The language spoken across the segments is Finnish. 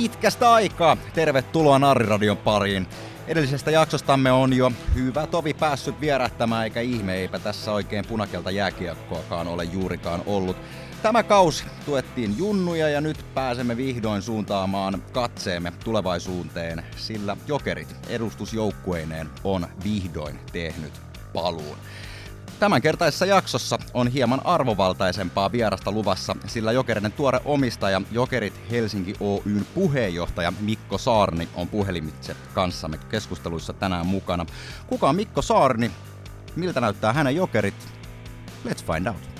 pitkästä aikaa. Tervetuloa Narriradion pariin. Edellisestä jaksostamme on jo hyvä tovi päässyt vierähtämään, eikä ihme, eipä tässä oikein punakelta jääkiekkoakaan ole juurikaan ollut. Tämä kausi tuettiin junnuja ja nyt pääsemme vihdoin suuntaamaan katseemme tulevaisuuteen, sillä Jokerit edustusjoukkueineen on vihdoin tehnyt paluun. Tämänkertaisessa jaksossa on hieman arvovaltaisempaa vierasta luvassa, sillä Jokerinen tuore omistaja, Jokerit Helsinki Oyn puheenjohtaja Mikko Saarni on puhelimitse kanssamme keskusteluissa tänään mukana. Kuka on Mikko Saarni? Miltä näyttää hänen Jokerit? Let's find out.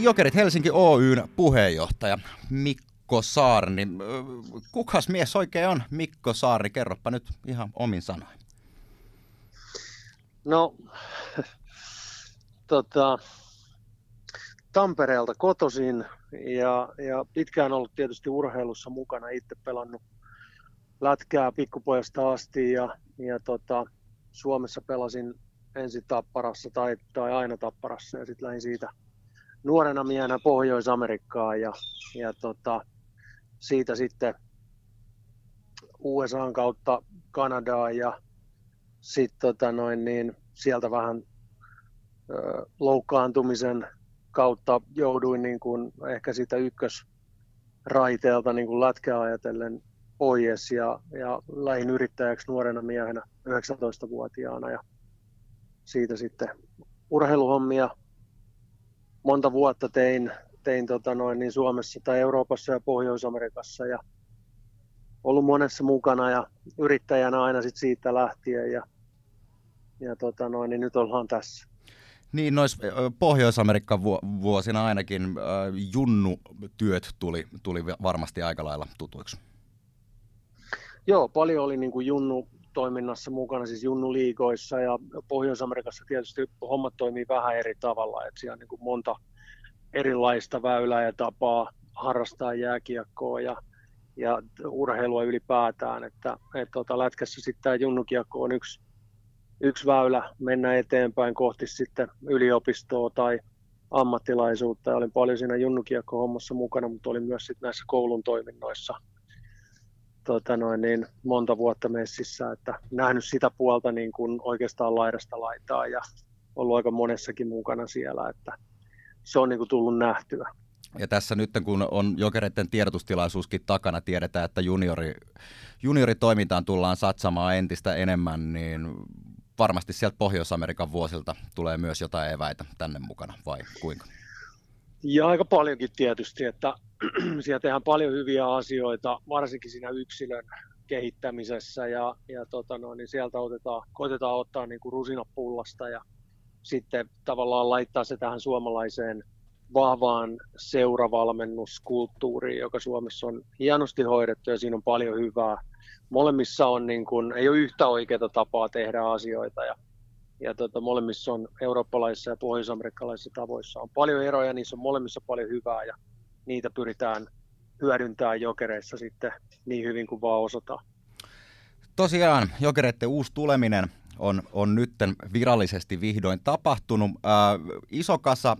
Jokerit Helsinki Oyn puheenjohtaja Mikko Mikko Saarni. Kukas mies oikein on Mikko Saari? Kerropa nyt ihan omin sanoin. No, tota, Tampereelta kotosin ja, ja pitkään ollut tietysti urheilussa mukana. Itse pelannut lätkää pikkupojasta asti ja, ja tota, Suomessa pelasin ensin Tapparassa tai, tai aina Tapparassa ja sitten lähdin siitä nuorena miehenä Pohjois-Amerikkaan ja, ja tota, siitä sitten USAn kautta Kanadaa ja sitten tota noin, niin sieltä vähän ö, loukkaantumisen kautta jouduin niin kuin ehkä siitä ykkösraiteelta niin kuin lätkää ajatellen pois ja, ja lähin yrittäjäksi nuorena miehenä 19-vuotiaana ja siitä sitten urheiluhommia monta vuotta tein tein tota noin, niin Suomessa tai Euroopassa ja Pohjois-Amerikassa ja ollut monessa mukana ja yrittäjänä aina sit siitä lähtien ja, ja tota noin, niin nyt ollaan tässä. Niin, nois Pohjois-Amerikan vuosina ainakin äh, junnutyöt tuli, tuli varmasti aika lailla tutuiksi. Joo, paljon oli niin kuin junnu toiminnassa mukana, siis junnuliigoissa ja Pohjois-Amerikassa tietysti hommat toimii vähän eri tavalla, että siellä on niin kuin monta, erilaista väylää ja tapaa harrastaa jääkiekkoa ja, ja urheilua ylipäätään. Että, et, tota, lätkässä sitten tämä junnukiekko on yksi, yksi väylä mennä eteenpäin kohti sitten yliopistoa tai ammattilaisuutta. Ja olin paljon siinä junnukiekko-hommassa mukana, mutta olin myös sitten näissä koulun toiminnoissa tota noin, niin monta vuotta messissä, että nähnyt sitä puolta niin kuin oikeastaan laidasta laitaa ja ollut aika monessakin mukana siellä, että se on niin kuin tullut nähtyä. Ja tässä nyt kun on jokereiden tiedotustilaisuuskin takana, tiedetään, että juniori, junioritoimintaan tullaan satsamaan entistä enemmän, niin varmasti sieltä Pohjois-Amerikan vuosilta tulee myös jotain eväitä tänne mukana, vai kuinka? Ja aika paljonkin tietysti, että siellä tehdään paljon hyviä asioita, varsinkin siinä yksilön kehittämisessä ja, ja tota no, niin sieltä otetaan, koitetaan ottaa niin kuin rusinapullasta ja sitten tavallaan laittaa se tähän suomalaiseen vahvaan seuravalmennuskulttuuriin, joka Suomessa on hienosti hoidettu ja siinä on paljon hyvää. Molemmissa on niin kuin, ei ole yhtä oikeaa tapaa tehdä asioita ja, ja tota, molemmissa on eurooppalaisissa ja pohjois-amerikkalaisissa tavoissa on paljon eroja, niissä on molemmissa paljon hyvää ja niitä pyritään hyödyntämään jokereissa sitten niin hyvin kuin vaan osataan. Tosiaan jokereiden uusi tuleminen on, on nyt virallisesti vihdoin tapahtunut. Ää, iso kasa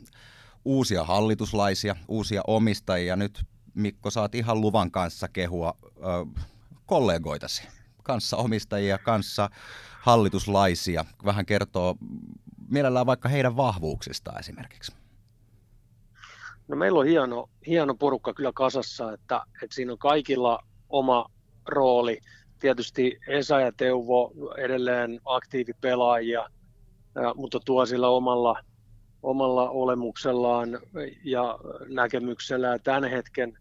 uusia hallituslaisia, uusia omistajia. Nyt Mikko saat ihan luvan kanssa kehua ää, kollegoitasi, kanssa omistajia, kanssa hallituslaisia. Vähän kertoo mielellään vaikka heidän vahvuuksistaan esimerkiksi. No meillä on hieno, hieno porukka kyllä kasassa, että, että siinä on kaikilla oma rooli tietysti Esa ja Teuvo edelleen aktiivipelaajia, mutta tuo sillä omalla, omalla olemuksellaan ja näkemyksellä tämän hetken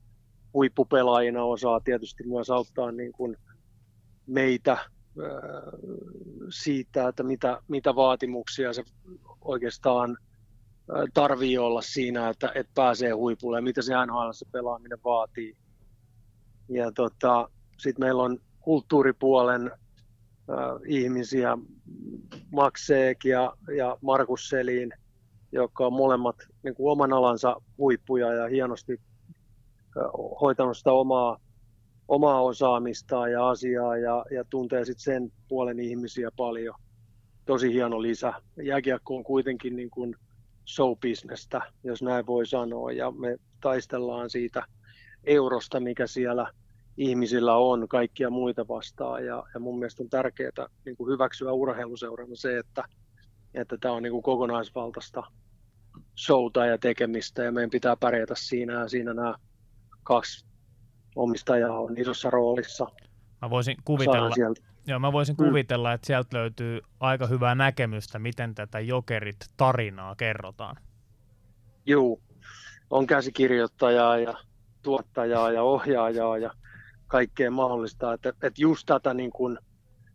huippupelaajina osaa tietysti myös auttaa niin kuin meitä siitä, että mitä, mitä vaatimuksia se oikeastaan tarvii olla siinä, että, että pääsee huipulle ja mitä se NHL pelaaminen vaatii. Ja tota, sitten meillä on kulttuuripuolen ihmisiä, Max Seek ja, ja Markus Selin, jotka on molemmat niin kuin oman alansa huippuja ja hienosti hoitanut sitä omaa, omaa osaamistaan ja asiaa ja, ja tuntee sitten sen puolen ihmisiä paljon. Tosi hieno lisä. Jääkiekko on kuitenkin niin kuin showbisnestä, jos näin voi sanoa, ja me taistellaan siitä eurosta, mikä siellä ihmisillä on kaikkia muita vastaan. Ja, ja mun mielestä on tärkeää niin kuin hyväksyä urheiluseurana se, että, että tämä on niin kuin kokonaisvaltaista showta ja tekemistä ja meidän pitää pärjätä siinä ja siinä nämä kaksi omistajaa on isossa roolissa. Mä voisin kuvitella, joo, mä voisin mm. kuvitella, että sieltä löytyy aika hyvää näkemystä, miten tätä Jokerit tarinaa kerrotaan. Joo, on käsikirjoittajaa ja tuottajaa ja ohjaajaa ja kaikkea mahdollista. Että, että just tätä niin kuin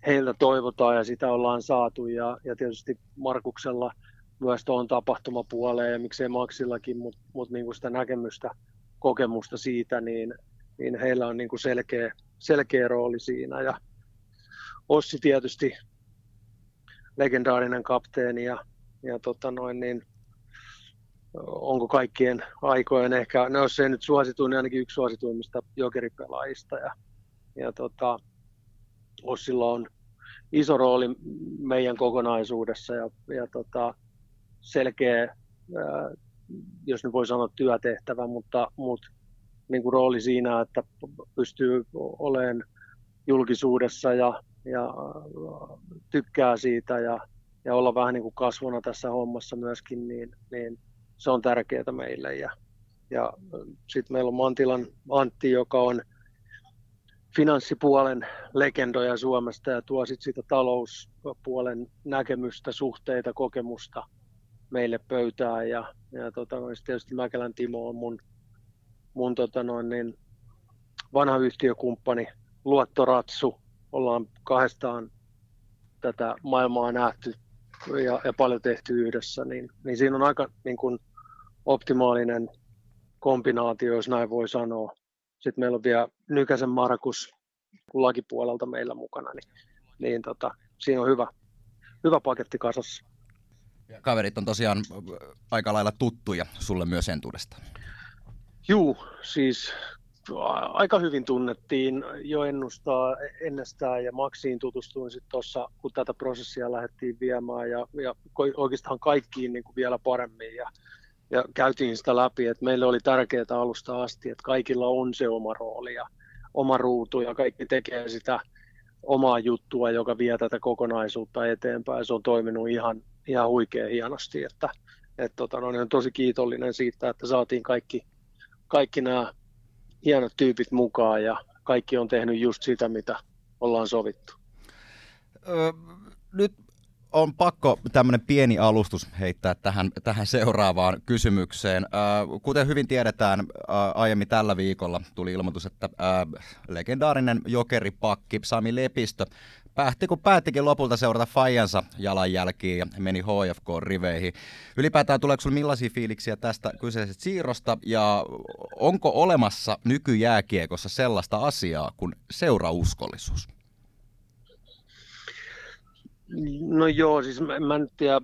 heiltä toivotaan ja sitä ollaan saatu ja, ja tietysti Markuksella myös tuohon tapahtumapuoleen ja miksei Maksillakin, mutta mut niin sitä näkemystä, kokemusta siitä, niin, niin heillä on niin kuin selkeä, selkeä rooli siinä. Ja Ossi tietysti legendaarinen kapteeni ja, ja tota noin, niin onko kaikkien aikojen ehkä, no jos ei nyt suosituin, niin ainakin yksi suosituimmista jokeripelaajista. Ja, ja tota, Ossilla on iso rooli meidän kokonaisuudessa ja, ja tota, selkeä, ää, jos nyt voi sanoa työtehtävä, mutta, mutta niin kuin rooli siinä, että pystyy olemaan julkisuudessa ja, ja tykkää siitä ja, ja olla vähän niin kuin kasvona tässä hommassa myöskin, niin, niin se on tärkeää meille. Ja, ja sitten meillä on Mantilan Antti, joka on finanssipuolen legendoja Suomesta ja tuo sitten sitä talouspuolen näkemystä, suhteita, kokemusta meille pöytään. Ja, ja tota, tietysti Mäkelän Timo on mun, mun tota noin, niin vanha yhtiökumppani, luottoratsu. Ollaan kahdestaan tätä maailmaa nähty ja, ja paljon tehty yhdessä, niin, niin siinä on aika niin kuin, optimaalinen kombinaatio, jos näin voi sanoa. Sitten meillä on vielä Nykäsen Markus lakipuolelta meillä mukana, niin, niin tota, siinä on hyvä, hyvä paketti kasassa. Kaverit on tosiaan aika lailla tuttuja sulle myös entuudesta. Juu, siis aika hyvin tunnettiin jo ennustaa ennestään ja Maksiin tutustuin sitten tuossa, kun tätä prosessia lähdettiin viemään ja, ja oikeastaan kaikkiin niin kuin vielä paremmin ja, ja käytiin sitä läpi, että meille oli tärkeää alusta asti, että kaikilla on se oma rooli ja oma ruutu ja kaikki tekee sitä omaa juttua, joka vie tätä kokonaisuutta eteenpäin. Se on toiminut ihan, ihan huikean hienosti, että, että tota, no, niin on tosi kiitollinen siitä, että saatiin kaikki, kaikki nämä hienot tyypit mukaan ja kaikki on tehnyt just sitä, mitä ollaan sovittu. Öö, nyt on pakko tämmöinen pieni alustus heittää tähän, tähän seuraavaan kysymykseen. Öö, kuten hyvin tiedetään, öö, aiemmin tällä viikolla tuli ilmoitus, että öö, legendaarinen jokeripakki Sami Lepistö päätti, kun päättikin lopulta seurata Fajansa jalanjälkiin ja meni HFK-riveihin. Ylipäätään tuleeko sinulle millaisia fiiliksiä tästä kyseisestä siirrosta ja onko olemassa nykyjääkiekossa sellaista asiaa kuin seurauskollisuus? No joo, siis mä, mä en tiedä,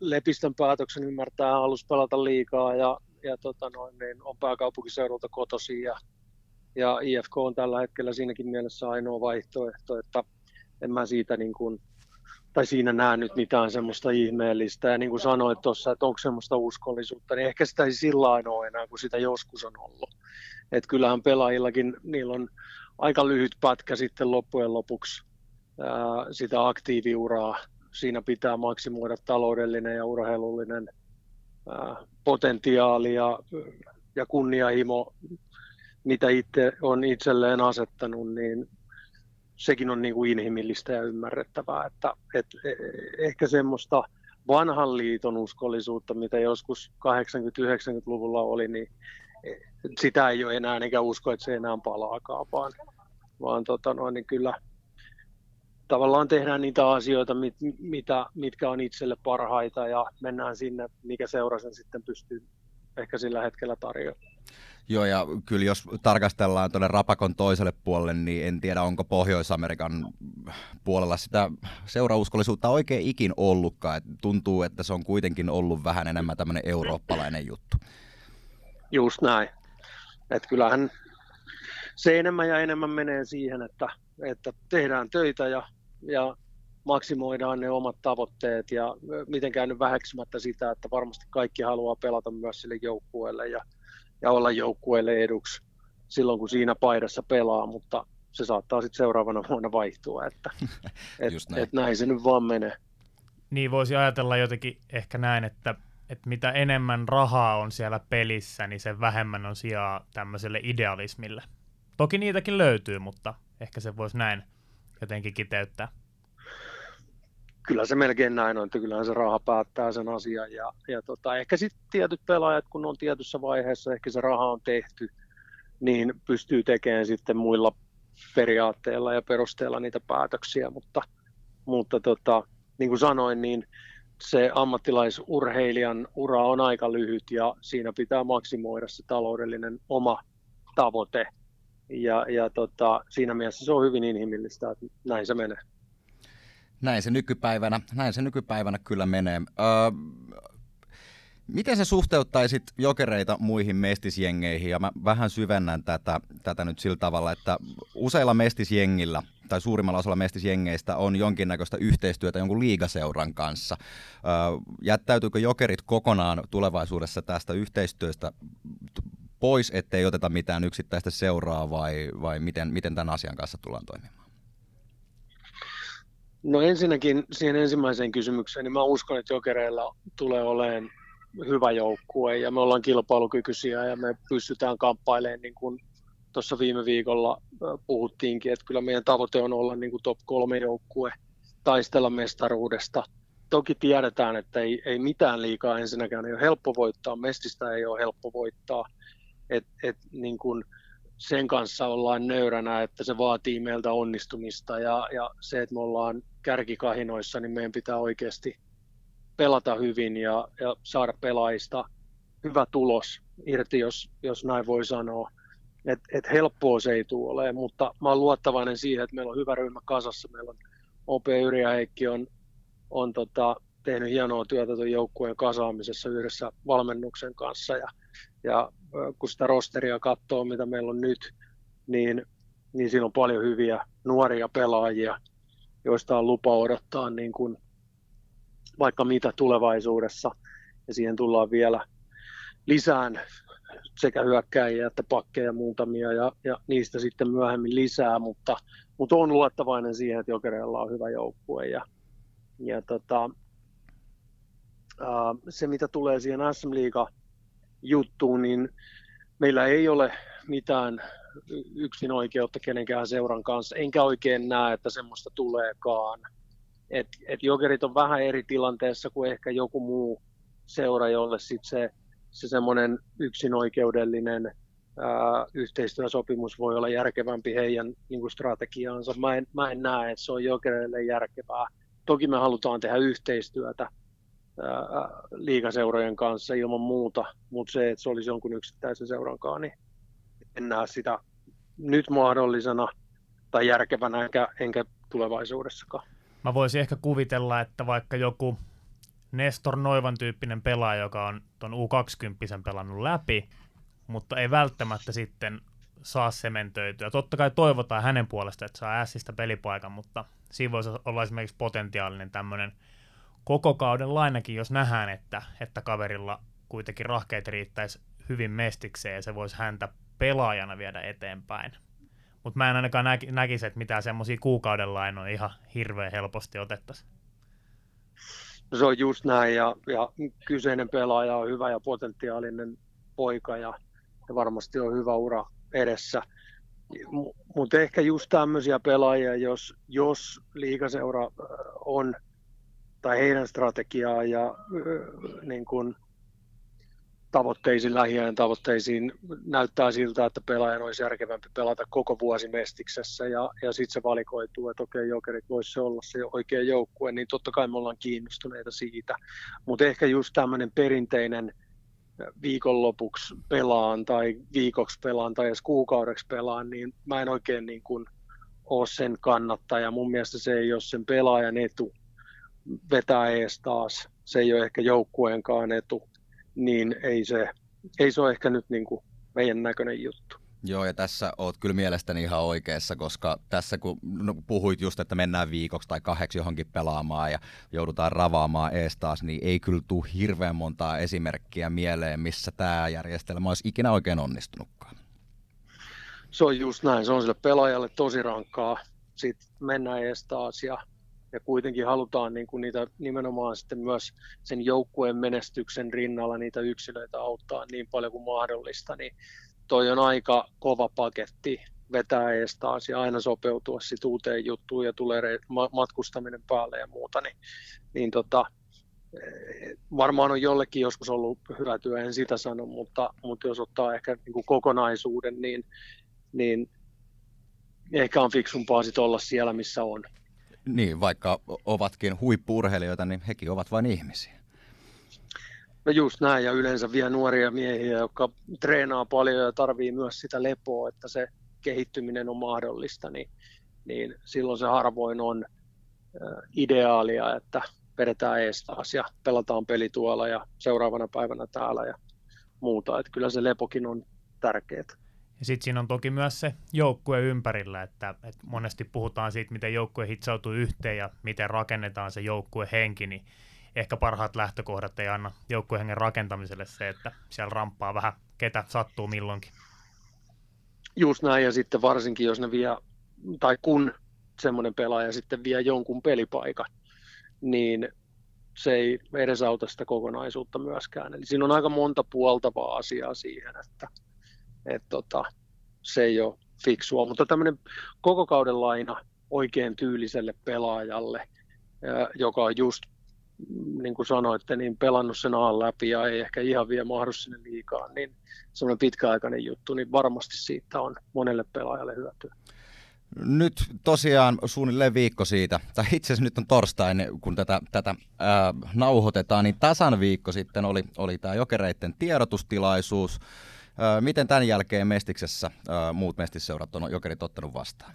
Lepistön päätöksen ymmärtää halus pelata liikaa ja, ja tota noin, niin on pääkaupunkiseudulta kotosi ja, ja IFK on tällä hetkellä siinäkin mielessä ainoa vaihtoehto, että en mä siitä niin kuin, tai siinä näe nyt mitään semmoista ihmeellistä. Ja niin kuin sanoit tuossa, että onko semmoista uskollisuutta, niin ehkä sitä ei sillä ole enää, kuin sitä joskus on ollut. Et kyllähän pelaajillakin, niillä on aika lyhyt pätkä sitten loppujen lopuksi sitä aktiiviuraa. Siinä pitää maksimoida taloudellinen ja urheilullinen potentiaali ja, ja kunnianhimo, mitä itse on itselleen asettanut, niin sekin on niin kuin inhimillistä ja ymmärrettävää, että, että e, ehkä semmoista vanhan liiton uskollisuutta, mitä joskus 80-90-luvulla oli, niin e, sitä ei ole enää, eikä usko, että se enää palaakaan, vaan, vaan tota noin, niin kyllä tavallaan tehdään niitä asioita, mit, mitä, mitkä on itselle parhaita ja mennään sinne, mikä seura sen sitten pystyy ehkä sillä hetkellä tarjoamaan. Joo, ja kyllä jos tarkastellaan tuonne Rapakon toiselle puolelle, niin en tiedä, onko Pohjois-Amerikan puolella sitä seurauskollisuutta oikein ikin ollutkaan. Et tuntuu, että se on kuitenkin ollut vähän enemmän tämmöinen eurooppalainen juttu. Just näin. Et kyllähän se enemmän ja enemmän menee siihen, että, että tehdään töitä ja, ja maksimoidaan ne omat tavoitteet ja mitenkään nyt väheksymättä sitä, että varmasti kaikki haluaa pelata myös sille joukkueelle ja, ja olla joukkueelle eduksi silloin, kun siinä paidassa pelaa, mutta se saattaa sitten seuraavana vuonna vaihtua, että et, näin. Et näin se nyt vaan menee. Niin voisi ajatella jotenkin ehkä näin, että, että mitä enemmän rahaa on siellä pelissä, niin sen vähemmän on sijaa tämmöiselle idealismille. Toki niitäkin löytyy, mutta ehkä se voisi näin jotenkin kiteyttää. Kyllä se melkein näin on, että kyllähän se raha päättää sen asian. Ja, ja tota, ehkä sitten tietyt pelaajat, kun on tietyssä vaiheessa, ehkä se raha on tehty, niin pystyy tekemään sitten muilla periaatteilla ja perusteella niitä päätöksiä, mutta, mutta tota, niin kuin sanoin, niin se ammattilaisurheilijan ura on aika lyhyt ja siinä pitää maksimoida se taloudellinen oma tavoite. Ja, ja tota, siinä mielessä se on hyvin inhimillistä, että näin se menee. Näin se nykypäivänä, näin se nykypäivänä kyllä menee. Öö, Miten se suhteuttaisit jokereita muihin mestisjengeihin? Ja mä vähän syvennän tätä, tätä nyt sillä tavalla, että useilla mestisjengillä tai suurimmalla osalla mestisjengeistä on jonkinnäköistä yhteistyötä jonkun liigaseuran kanssa. Jättäytyykö jokerit kokonaan tulevaisuudessa tästä yhteistyöstä pois, ettei oteta mitään yksittäistä seuraa vai, vai miten, miten tämän asian kanssa tullaan toimimaan? No ensinnäkin siihen ensimmäiseen kysymykseen, niin mä uskon, että jokereilla tulee olemaan hyvä joukkue ja me ollaan kilpailukykyisiä ja me pystytään kamppailemaan niin kuin tuossa viime viikolla puhuttiinkin, että kyllä meidän tavoite on olla niin kuin top kolme joukkue, taistella mestaruudesta. Toki tiedetään, että ei, ei mitään liikaa ensinnäkään ei ole helppo voittaa, mestistä ei ole helppo voittaa. Et, et, niin kuin sen kanssa ollaan nöyränä, että se vaatii meiltä onnistumista ja, ja se, että me ollaan kärkikahinoissa, niin meidän pitää oikeasti pelata hyvin ja, ja saada pelaajista hyvä tulos irti, jos, jos näin voi sanoa. Et, et helppoa se ei tule ole, mutta mä oon luottavainen siihen, että meillä on hyvä ryhmä kasassa. Meillä on OP Yrjä Heikki on, on tota, tehnyt hienoa työtä tuon joukkueen kasaamisessa yhdessä valmennuksen kanssa. Ja, ja kun sitä rosteria katsoo, mitä meillä on nyt, niin, niin siinä on paljon hyviä nuoria pelaajia, joista on lupa odottaa niin kuin vaikka mitä tulevaisuudessa. Ja siihen tullaan vielä lisään sekä hyökkäjiä että pakkeja muutamia ja, ja niistä sitten myöhemmin lisää, mutta, mutta on luottavainen siihen, että Jokereilla on hyvä joukkue. Ja, ja tota, ää, se, mitä tulee siihen SM Liiga juttuun, niin meillä ei ole mitään yksin oikeutta kenenkään seuran kanssa, enkä oikein näe, että semmoista tuleekaan et, et jokerit on vähän eri tilanteessa kuin ehkä joku muu seura, jolle sit se, se semmoinen yksinoikeudellinen ää, yhteistyösopimus voi olla järkevämpi heidän niin kuin strategiaansa. Mä en, mä en näe, että se on jokereille järkevää. Toki me halutaan tehdä yhteistyötä liikaseurojen kanssa ilman muuta, mutta se, että se olisi jonkun yksittäisen seurankaan, niin en näe sitä nyt mahdollisena tai järkevänä enkä, enkä tulevaisuudessakaan. Mä voisin ehkä kuvitella, että vaikka joku Nestor Noivan tyyppinen pelaaja, joka on ton U20 pelannut läpi, mutta ei välttämättä sitten saa sementöityä. Totta kai toivotaan hänen puolesta, että saa ässistä pelipaikan, mutta siinä voisi olla esimerkiksi potentiaalinen tämmöinen koko kauden lainakin, jos nähdään, että, että kaverilla kuitenkin rahkeet riittäisi hyvin mestikseen ja se voisi häntä pelaajana viedä eteenpäin. Mutta mä en ainakaan nä- näkisi, että mitään semmoisia kuukauden lainoja ihan hirveän helposti otettaisiin. No se on just näin, ja, ja kyseinen pelaaja on hyvä ja potentiaalinen poika, ja, ja varmasti on hyvä ura edessä. Mutta ehkä just tämmöisiä pelaajia, jos, jos liikaseura on, tai heidän strategiaa ja niin kun, tavoitteisiin, lähiajan tavoitteisiin näyttää siltä, että pelaajan olisi järkevämpi pelata koko vuosi Mestiksessä ja, ja sitten se valikoituu, että okei, Jokerit voisi olla se oikea joukkue, niin totta kai me ollaan kiinnostuneita siitä. Mutta ehkä just tämmöinen perinteinen viikonlopuksi pelaan tai viikoksi pelaan tai edes kuukaudeksi pelaan, niin mä en oikein niin kuin ole sen kannattaja. Mun mielestä se ei ole sen pelaajan etu vetää ees taas. Se ei ole ehkä joukkueenkaan etu niin ei se, ei se ole ehkä nyt niin kuin meidän näköinen juttu. Joo, ja tässä oot kyllä mielestäni ihan oikeassa, koska tässä kun no, puhuit just, että mennään viikoksi tai kahdeksi johonkin pelaamaan ja joudutaan ravaamaan ees taas, niin ei kyllä tule hirveän montaa esimerkkiä mieleen, missä tämä järjestelmä olisi ikinä oikein onnistunutkaan. Se on just näin, se on sille pelaajalle tosi rankkaa. Sitten mennään ees taas ja, ja kuitenkin halutaan niin kuin niitä nimenomaan sitten myös sen joukkueen menestyksen rinnalla niitä yksilöitä auttaa niin paljon kuin mahdollista, niin toi on aika kova paketti vetää ees taas ja aina sopeutua sit uuteen juttuun ja tulee matkustaminen päälle ja muuta, niin, niin tota, varmaan on jollekin joskus ollut hyötyä, en sitä sano, mutta, mutta jos ottaa ehkä niin kuin kokonaisuuden, niin, niin ehkä on fiksumpaa sit olla siellä, missä on. Niin, vaikka ovatkin huippuurheilijoita, niin hekin ovat vain ihmisiä. No just näin, ja yleensä vielä nuoria miehiä, jotka treenaa paljon ja tarvii myös sitä lepoa, että se kehittyminen on mahdollista, niin, niin silloin se harvoin on ideaalia, että vedetään ees taas ja pelataan peli tuolla ja seuraavana päivänä täällä ja muuta. Että kyllä se lepokin on tärkeää. Ja sitten siinä on toki myös se joukkue ympärillä, että, että monesti puhutaan siitä, miten joukkue hitsautuu yhteen ja miten rakennetaan se joukkue henki, niin ehkä parhaat lähtökohdat ei anna joukkuehengen rakentamiselle se, että siellä ramppaa vähän ketä sattuu milloinkin. Just näin, ja sitten varsinkin jos ne vie, tai kun semmoinen pelaaja sitten vie jonkun pelipaikan, niin se ei edesauta sitä kokonaisuutta myöskään. Eli siinä on aika monta puoltavaa asiaa siihen, että et tota, se ei ole fiksua, mutta tämmöinen koko kauden laina oikein tyyliselle pelaajalle, joka on just niin kuin sanoitte, niin pelannut sen aan läpi ja ei ehkä ihan vielä mahdu sinne liikaa, niin semmoinen pitkäaikainen juttu, niin varmasti siitä on monelle pelaajalle hyötyä. Nyt tosiaan suunnilleen viikko siitä, tai itse asiassa nyt on torstain, kun tätä, tätä ää, nauhoitetaan, niin tasan viikko sitten oli, oli tämä jokereiden tiedotustilaisuus. Miten tämän jälkeen Mestiksessä muut mestisseurat on jokerit ottanut vastaan?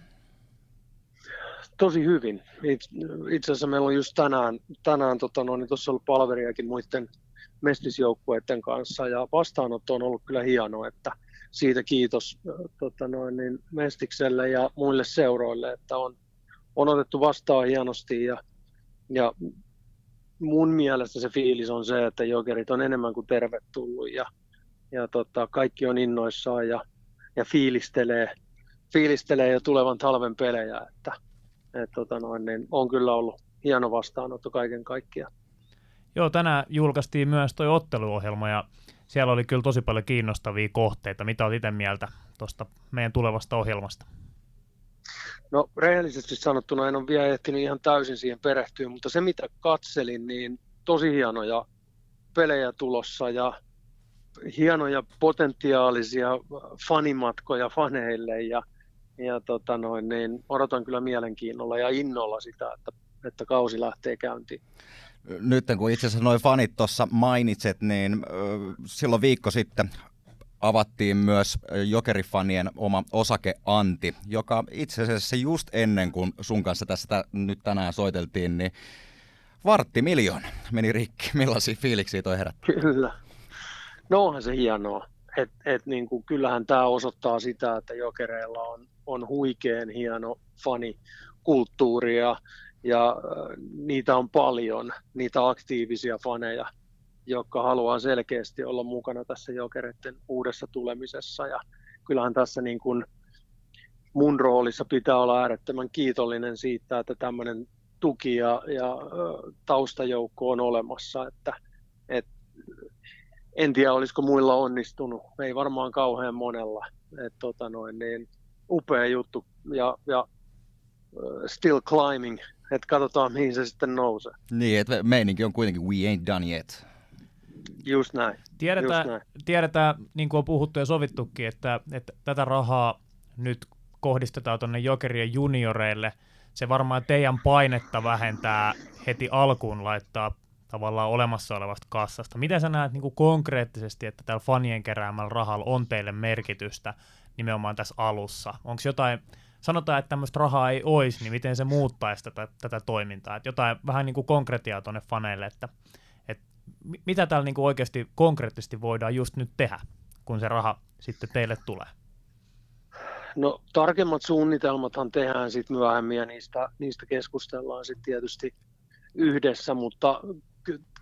tosi hyvin. Itse asiassa meillä on just tänään, tänään tota, no, niin tuossa ollut palveriakin muiden mestisjoukkueiden kanssa ja vastaanotto on ollut kyllä hieno, että siitä kiitos tota, noin, niin Mestikselle ja muille seuroille, että on, on otettu vastaan hienosti ja, ja mun mielestä se fiilis on se, että jokerit on enemmän kuin tervetullut ja, ja tota, kaikki on innoissaan ja, ja fiilistelee, fiilistelee jo tulevan talven pelejä, että et, tota noin, niin on kyllä ollut hieno vastaanotto kaiken kaikkiaan. Joo, tänään julkaistiin myös tuo otteluohjelma ja siellä oli kyllä tosi paljon kiinnostavia kohteita. Mitä olet itse mieltä tuosta meidän tulevasta ohjelmasta? No rehellisesti sanottuna en ole vielä ehtinyt ihan täysin siihen perehtyä, mutta se mitä katselin, niin tosi hienoja pelejä tulossa ja hienoja potentiaalisia fanimatkoja faneille ja ja tota noin, niin odotan kyllä mielenkiinnolla ja innolla sitä, että, että kausi lähtee käyntiin. Nyt kun itse asiassa noin fanit tuossa mainitset, niin silloin viikko sitten avattiin myös jokerifanien oma osakeanti, joka itse asiassa just ennen kuin sun kanssa tässä nyt tänään soiteltiin, niin vartti miljoona meni rikki. Millaisia fiiliksiä toi herätti? Kyllä. No onhan se hienoa. Et, et niin kuin, kyllähän tämä osoittaa sitä, että jokereilla on on huikean hieno fanikulttuuri ja, ja niitä on paljon, niitä aktiivisia faneja, jotka haluaa selkeästi olla mukana tässä jokereiden uudessa tulemisessa. Ja kyllähän tässä niin kuin mun roolissa pitää olla äärettömän kiitollinen siitä, että tämmöinen tuki ja, ja taustajoukko on olemassa, että, että en tiedä olisiko muilla onnistunut, ei varmaan kauhean monella. että tota noin, niin upea juttu ja, ja still climbing, että katsotaan mihin se sitten nousee. Niin, että meininki on kuitenkin we ain't done yet. Just näin. Tiedetään, Just näin. tiedetään, niin kuin on puhuttu ja sovittukin, että, että tätä rahaa nyt kohdistetaan tuonne jokerien junioreille. Se varmaan teidän painetta vähentää heti alkuun laittaa tavallaan olemassa olevasta kassasta. Miten sä näet niin kuin konkreettisesti, että tällä fanien keräämällä rahalla on teille merkitystä nimenomaan tässä alussa? Onko jotain, sanotaan, että tämmöistä rahaa ei olisi, niin miten se muuttaisi tätä, tätä toimintaa? Et jotain vähän niin kuin konkretiaa tuonne faneille, että, että mitä täällä niin kuin oikeasti konkreettisesti voidaan just nyt tehdä, kun se raha sitten teille tulee? No tarkemmat suunnitelmathan tehdään sitten myöhemmin ja niistä, niistä keskustellaan sitten tietysti yhdessä, mutta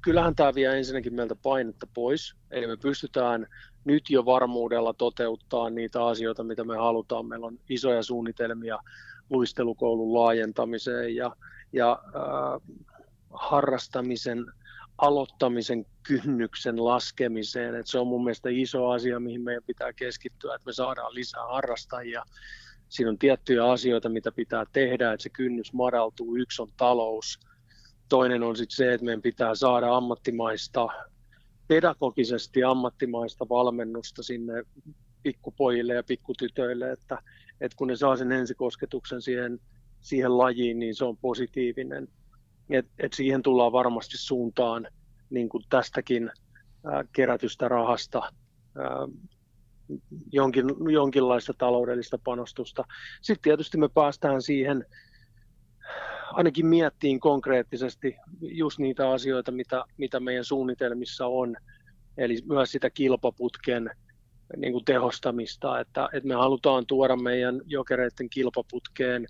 kyllähän tämä vie ensinnäkin meiltä painetta pois. Eli me pystytään nyt jo varmuudella toteuttaa niitä asioita, mitä me halutaan. Meillä on isoja suunnitelmia luistelukoulun laajentamiseen ja, ja äh, harrastamisen aloittamisen kynnyksen laskemiseen. Et se on mun mielestä iso asia, mihin meidän pitää keskittyä, että me saadaan lisää harrastajia. Siinä on tiettyjä asioita, mitä pitää tehdä, että se kynnys madaltuu. Yksi on talous. Toinen on sitten se, että meidän pitää saada ammattimaista, pedagogisesti ammattimaista valmennusta sinne pikkupojille ja pikkutytöille, että, että kun ne saa sen ensikosketuksen siihen, siihen lajiin, niin se on positiivinen et, et siihen tullaan varmasti suuntaan niin kuin tästäkin ää, kerätystä rahasta ää, jonkin, jonkinlaista taloudellista panostusta. Sitten tietysti me päästään siihen ainakin miettiin konkreettisesti just niitä asioita, mitä, mitä meidän suunnitelmissa on, eli myös sitä kilpaputken niin kuin tehostamista, että, että me halutaan tuoda meidän jokereiden kilpaputkeen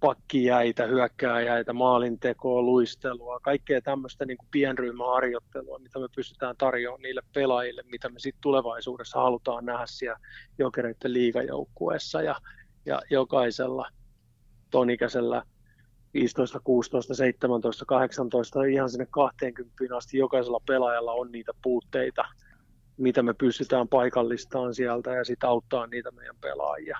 pakkijäitä, hyökkääjäitä, maalintekoa, luistelua, kaikkea tämmöistä niin kuin pienryhmäharjoittelua, mitä me pystytään tarjoamaan niille pelaajille, mitä me sitten tulevaisuudessa halutaan nähdä siellä jokereiden liigajoukkueessa. Ja, ja jokaisella tonikäisellä 15, 16, 17, 18, ihan sinne 20 asti jokaisella pelaajalla on niitä puutteita, mitä me pystytään paikallistamaan sieltä ja sitten auttaa niitä meidän pelaajia.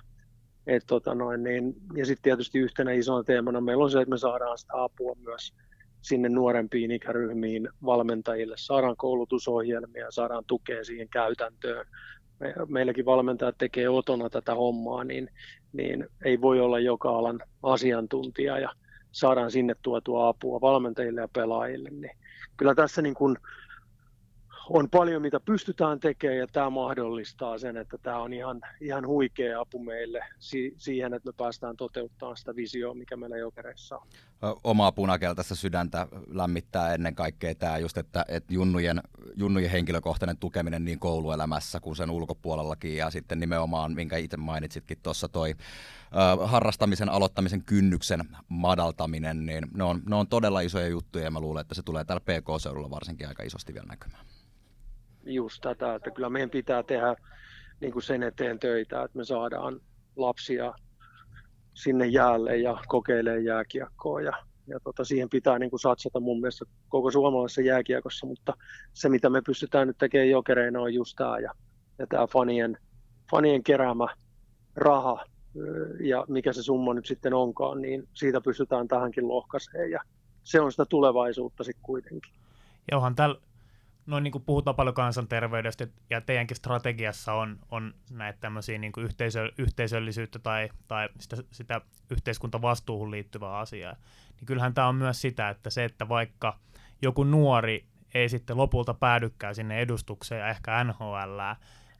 Et tota noin, niin, ja sitten tietysti yhtenä isona teemana meillä on se, että me saadaan sitä apua myös sinne nuorempiin ikäryhmiin valmentajille. Saadaan koulutusohjelmia, saadaan tukea siihen käytäntöön. Me, meilläkin valmentajat tekee otona tätä hommaa, niin, niin ei voi olla joka alan asiantuntija ja saadaan sinne tuotua apua valmentajille ja pelaajille. Niin kyllä tässä niin kun on paljon, mitä pystytään tekemään ja tämä mahdollistaa sen, että tämä on ihan, ihan huikea apu meille si- siihen, että me päästään toteuttamaan sitä visioa, mikä meillä jokereissa on. Omaa punakeltaista sydäntä lämmittää ennen kaikkea tämä just, että, että junnujen, junnujen henkilökohtainen tukeminen niin kouluelämässä kuin sen ulkopuolellakin ja sitten nimenomaan, minkä itse mainitsitkin tuossa toi harrastamisen aloittamisen kynnyksen madaltaminen, niin ne on, ne on todella isoja juttuja ja mä luulen, että se tulee täällä PK-seudulla varsinkin aika isosti vielä näkymään just tätä, että kyllä meidän pitää tehdä niin kuin sen eteen töitä, että me saadaan lapsia sinne jäälle ja kokeilee jääkiekkoa ja, ja tota, siihen pitää niin kuin satsata mun mielestä koko suomalaisessa jääkiekossa, mutta se mitä me pystytään nyt tekemään jokereina on just tämä ja, ja tämä fanien, fanien keräämä raha ja mikä se summa nyt sitten onkaan, niin siitä pystytään tähänkin lohkaiseen ja se on sitä tulevaisuutta sitten kuitenkin. Ja onhan tällä noin niin kuin puhutaan paljon kansanterveydestä ja teidänkin strategiassa on, on näitä tämmöisiä niin kuin yhteisö, yhteisöllisyyttä tai, tai sitä, sitä yhteiskuntavastuuhun liittyvää asiaa, niin kyllähän tämä on myös sitä, että se, että vaikka joku nuori ei sitten lopulta päädykään sinne edustukseen ja ehkä NHL,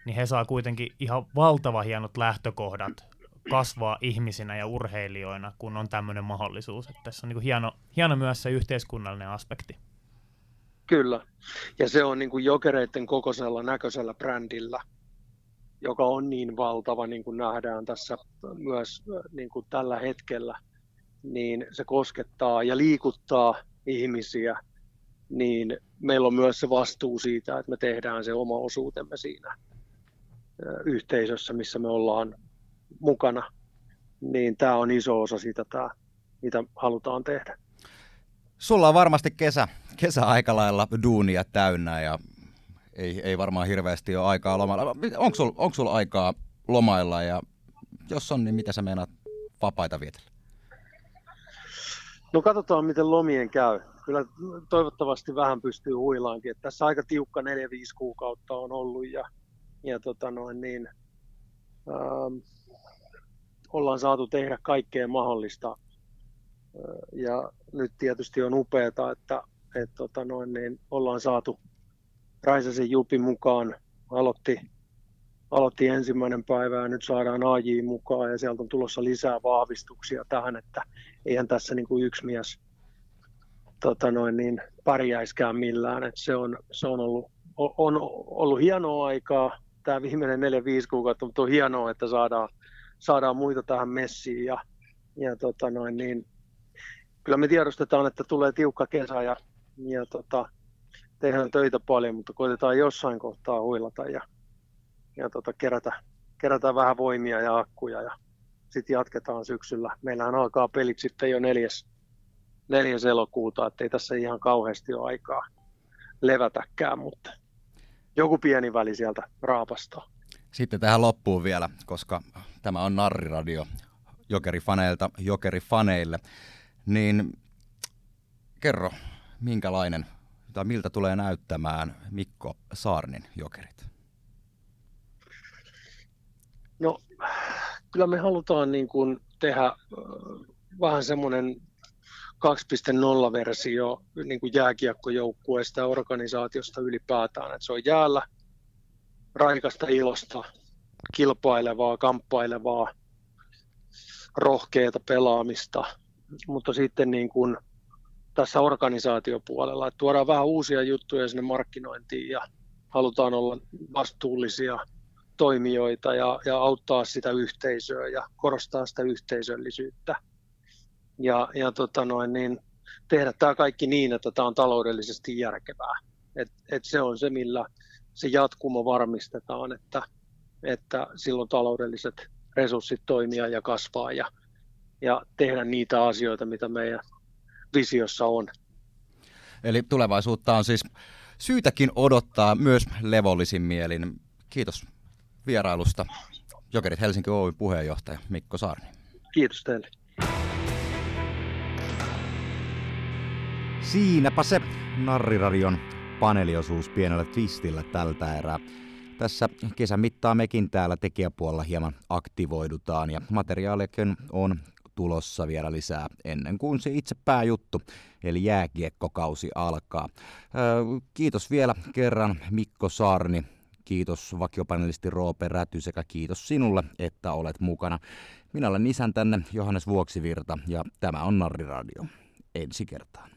niin he saa kuitenkin ihan valtava hienot lähtökohdat kasvaa ihmisinä ja urheilijoina, kun on tämmöinen mahdollisuus. Että tässä on niin hieno, hieno myös se yhteiskunnallinen aspekti. Kyllä. Ja se on niin kuin jokereiden kokoisella näköisellä brändillä, joka on niin valtava, niin kuin nähdään tässä myös niin kuin tällä hetkellä, niin se koskettaa ja liikuttaa ihmisiä, niin meillä on myös se vastuu siitä, että me tehdään se oma osuutemme siinä yhteisössä, missä me ollaan mukana. Niin tämä on iso osa sitä, mitä halutaan tehdä. Sulla on varmasti kesä, kesä aika lailla duunia täynnä ja ei, ei varmaan hirveästi ole aikaa lomailla. Onko sulla onko sul aikaa lomailla ja jos on, niin mitä sä meinaat vapaita vietellä? No katsotaan, miten lomien käy. Kyllä toivottavasti vähän pystyy huilaankin. Että tässä aika tiukka 4-5 kuukautta on ollut ja, ja tota noin niin, ähm, ollaan saatu tehdä kaikkea mahdollista ja nyt tietysti on upeaa, että, että tota noin, niin ollaan saatu Raisasen Jupi mukaan. Aloitti, aloitti ensimmäinen päivä ja nyt saadaan AJ mukaan ja sieltä on tulossa lisää vahvistuksia tähän, että eihän tässä niin kuin yksi mies tota noin, niin pärjäiskään millään. että se, on, se on, ollut, on ollut hienoa aikaa, tämä viimeinen 4-5 kuukautta, mutta on hienoa, että saadaan, saadaan muita tähän messiin ja, ja tota noin, niin, kyllä me tiedostetaan, että tulee tiukka kesä ja, ja tota, tehdään töitä paljon, mutta koitetaan jossain kohtaa huilata ja, ja tota, kerätä, kerätä vähän voimia ja akkuja ja sitten jatketaan syksyllä. Meillähän alkaa pelit sitten jo neljäs, neljäs elokuuta, ettei tässä ihan kauheasti ole aikaa levätäkään, mutta joku pieni väli sieltä raapastaa. Sitten tähän loppuun vielä, koska tämä on Narriradio jokerifaneilta jokerifaneille, niin kerro, minkälainen tai miltä tulee näyttämään Mikko Saarnin jokerit? No, kyllä me halutaan niin kuin tehdä vähän semmoinen 2.0-versio niin kuin jääkiekkojoukkueesta ja organisaatiosta ylipäätään. Että se on jäällä raikasta ilosta, kilpailevaa, kamppailevaa, rohkeata pelaamista, mutta sitten niin kuin tässä organisaatiopuolella, että tuodaan vähän uusia juttuja sinne markkinointiin ja halutaan olla vastuullisia toimijoita ja, ja auttaa sitä yhteisöä ja korostaa sitä yhteisöllisyyttä. Ja, ja tota noin, niin tehdä tämä kaikki niin, että tämä on taloudellisesti järkevää. Et, et se on se, millä se jatkumo varmistetaan, että, että silloin taloudelliset resurssit toimia ja kasvaa ja, ja tehdä niitä asioita, mitä meidän visiossa on. Eli tulevaisuutta on siis syytäkin odottaa myös levollisin mielin. Kiitos vierailusta. Jokerit Helsinki Oy puheenjohtaja Mikko Saarni. Kiitos teille. Siinäpä se Narriradion paneeliosuus pienellä twistillä tältä erää. Tässä kesän mittaan mekin täällä tekijäpuolella hieman aktivoidutaan ja materiaalikin on tulossa vielä lisää ennen kuin se itse pääjuttu, eli jääkiekkokausi alkaa. Kiitos vielä kerran Mikko Saarni, kiitos vakiopanelisti Roope Räty sekä kiitos sinulle, että olet mukana. Minä olen tänne Johannes Vuoksivirta ja tämä on Narri Radio. Ensi kertaan.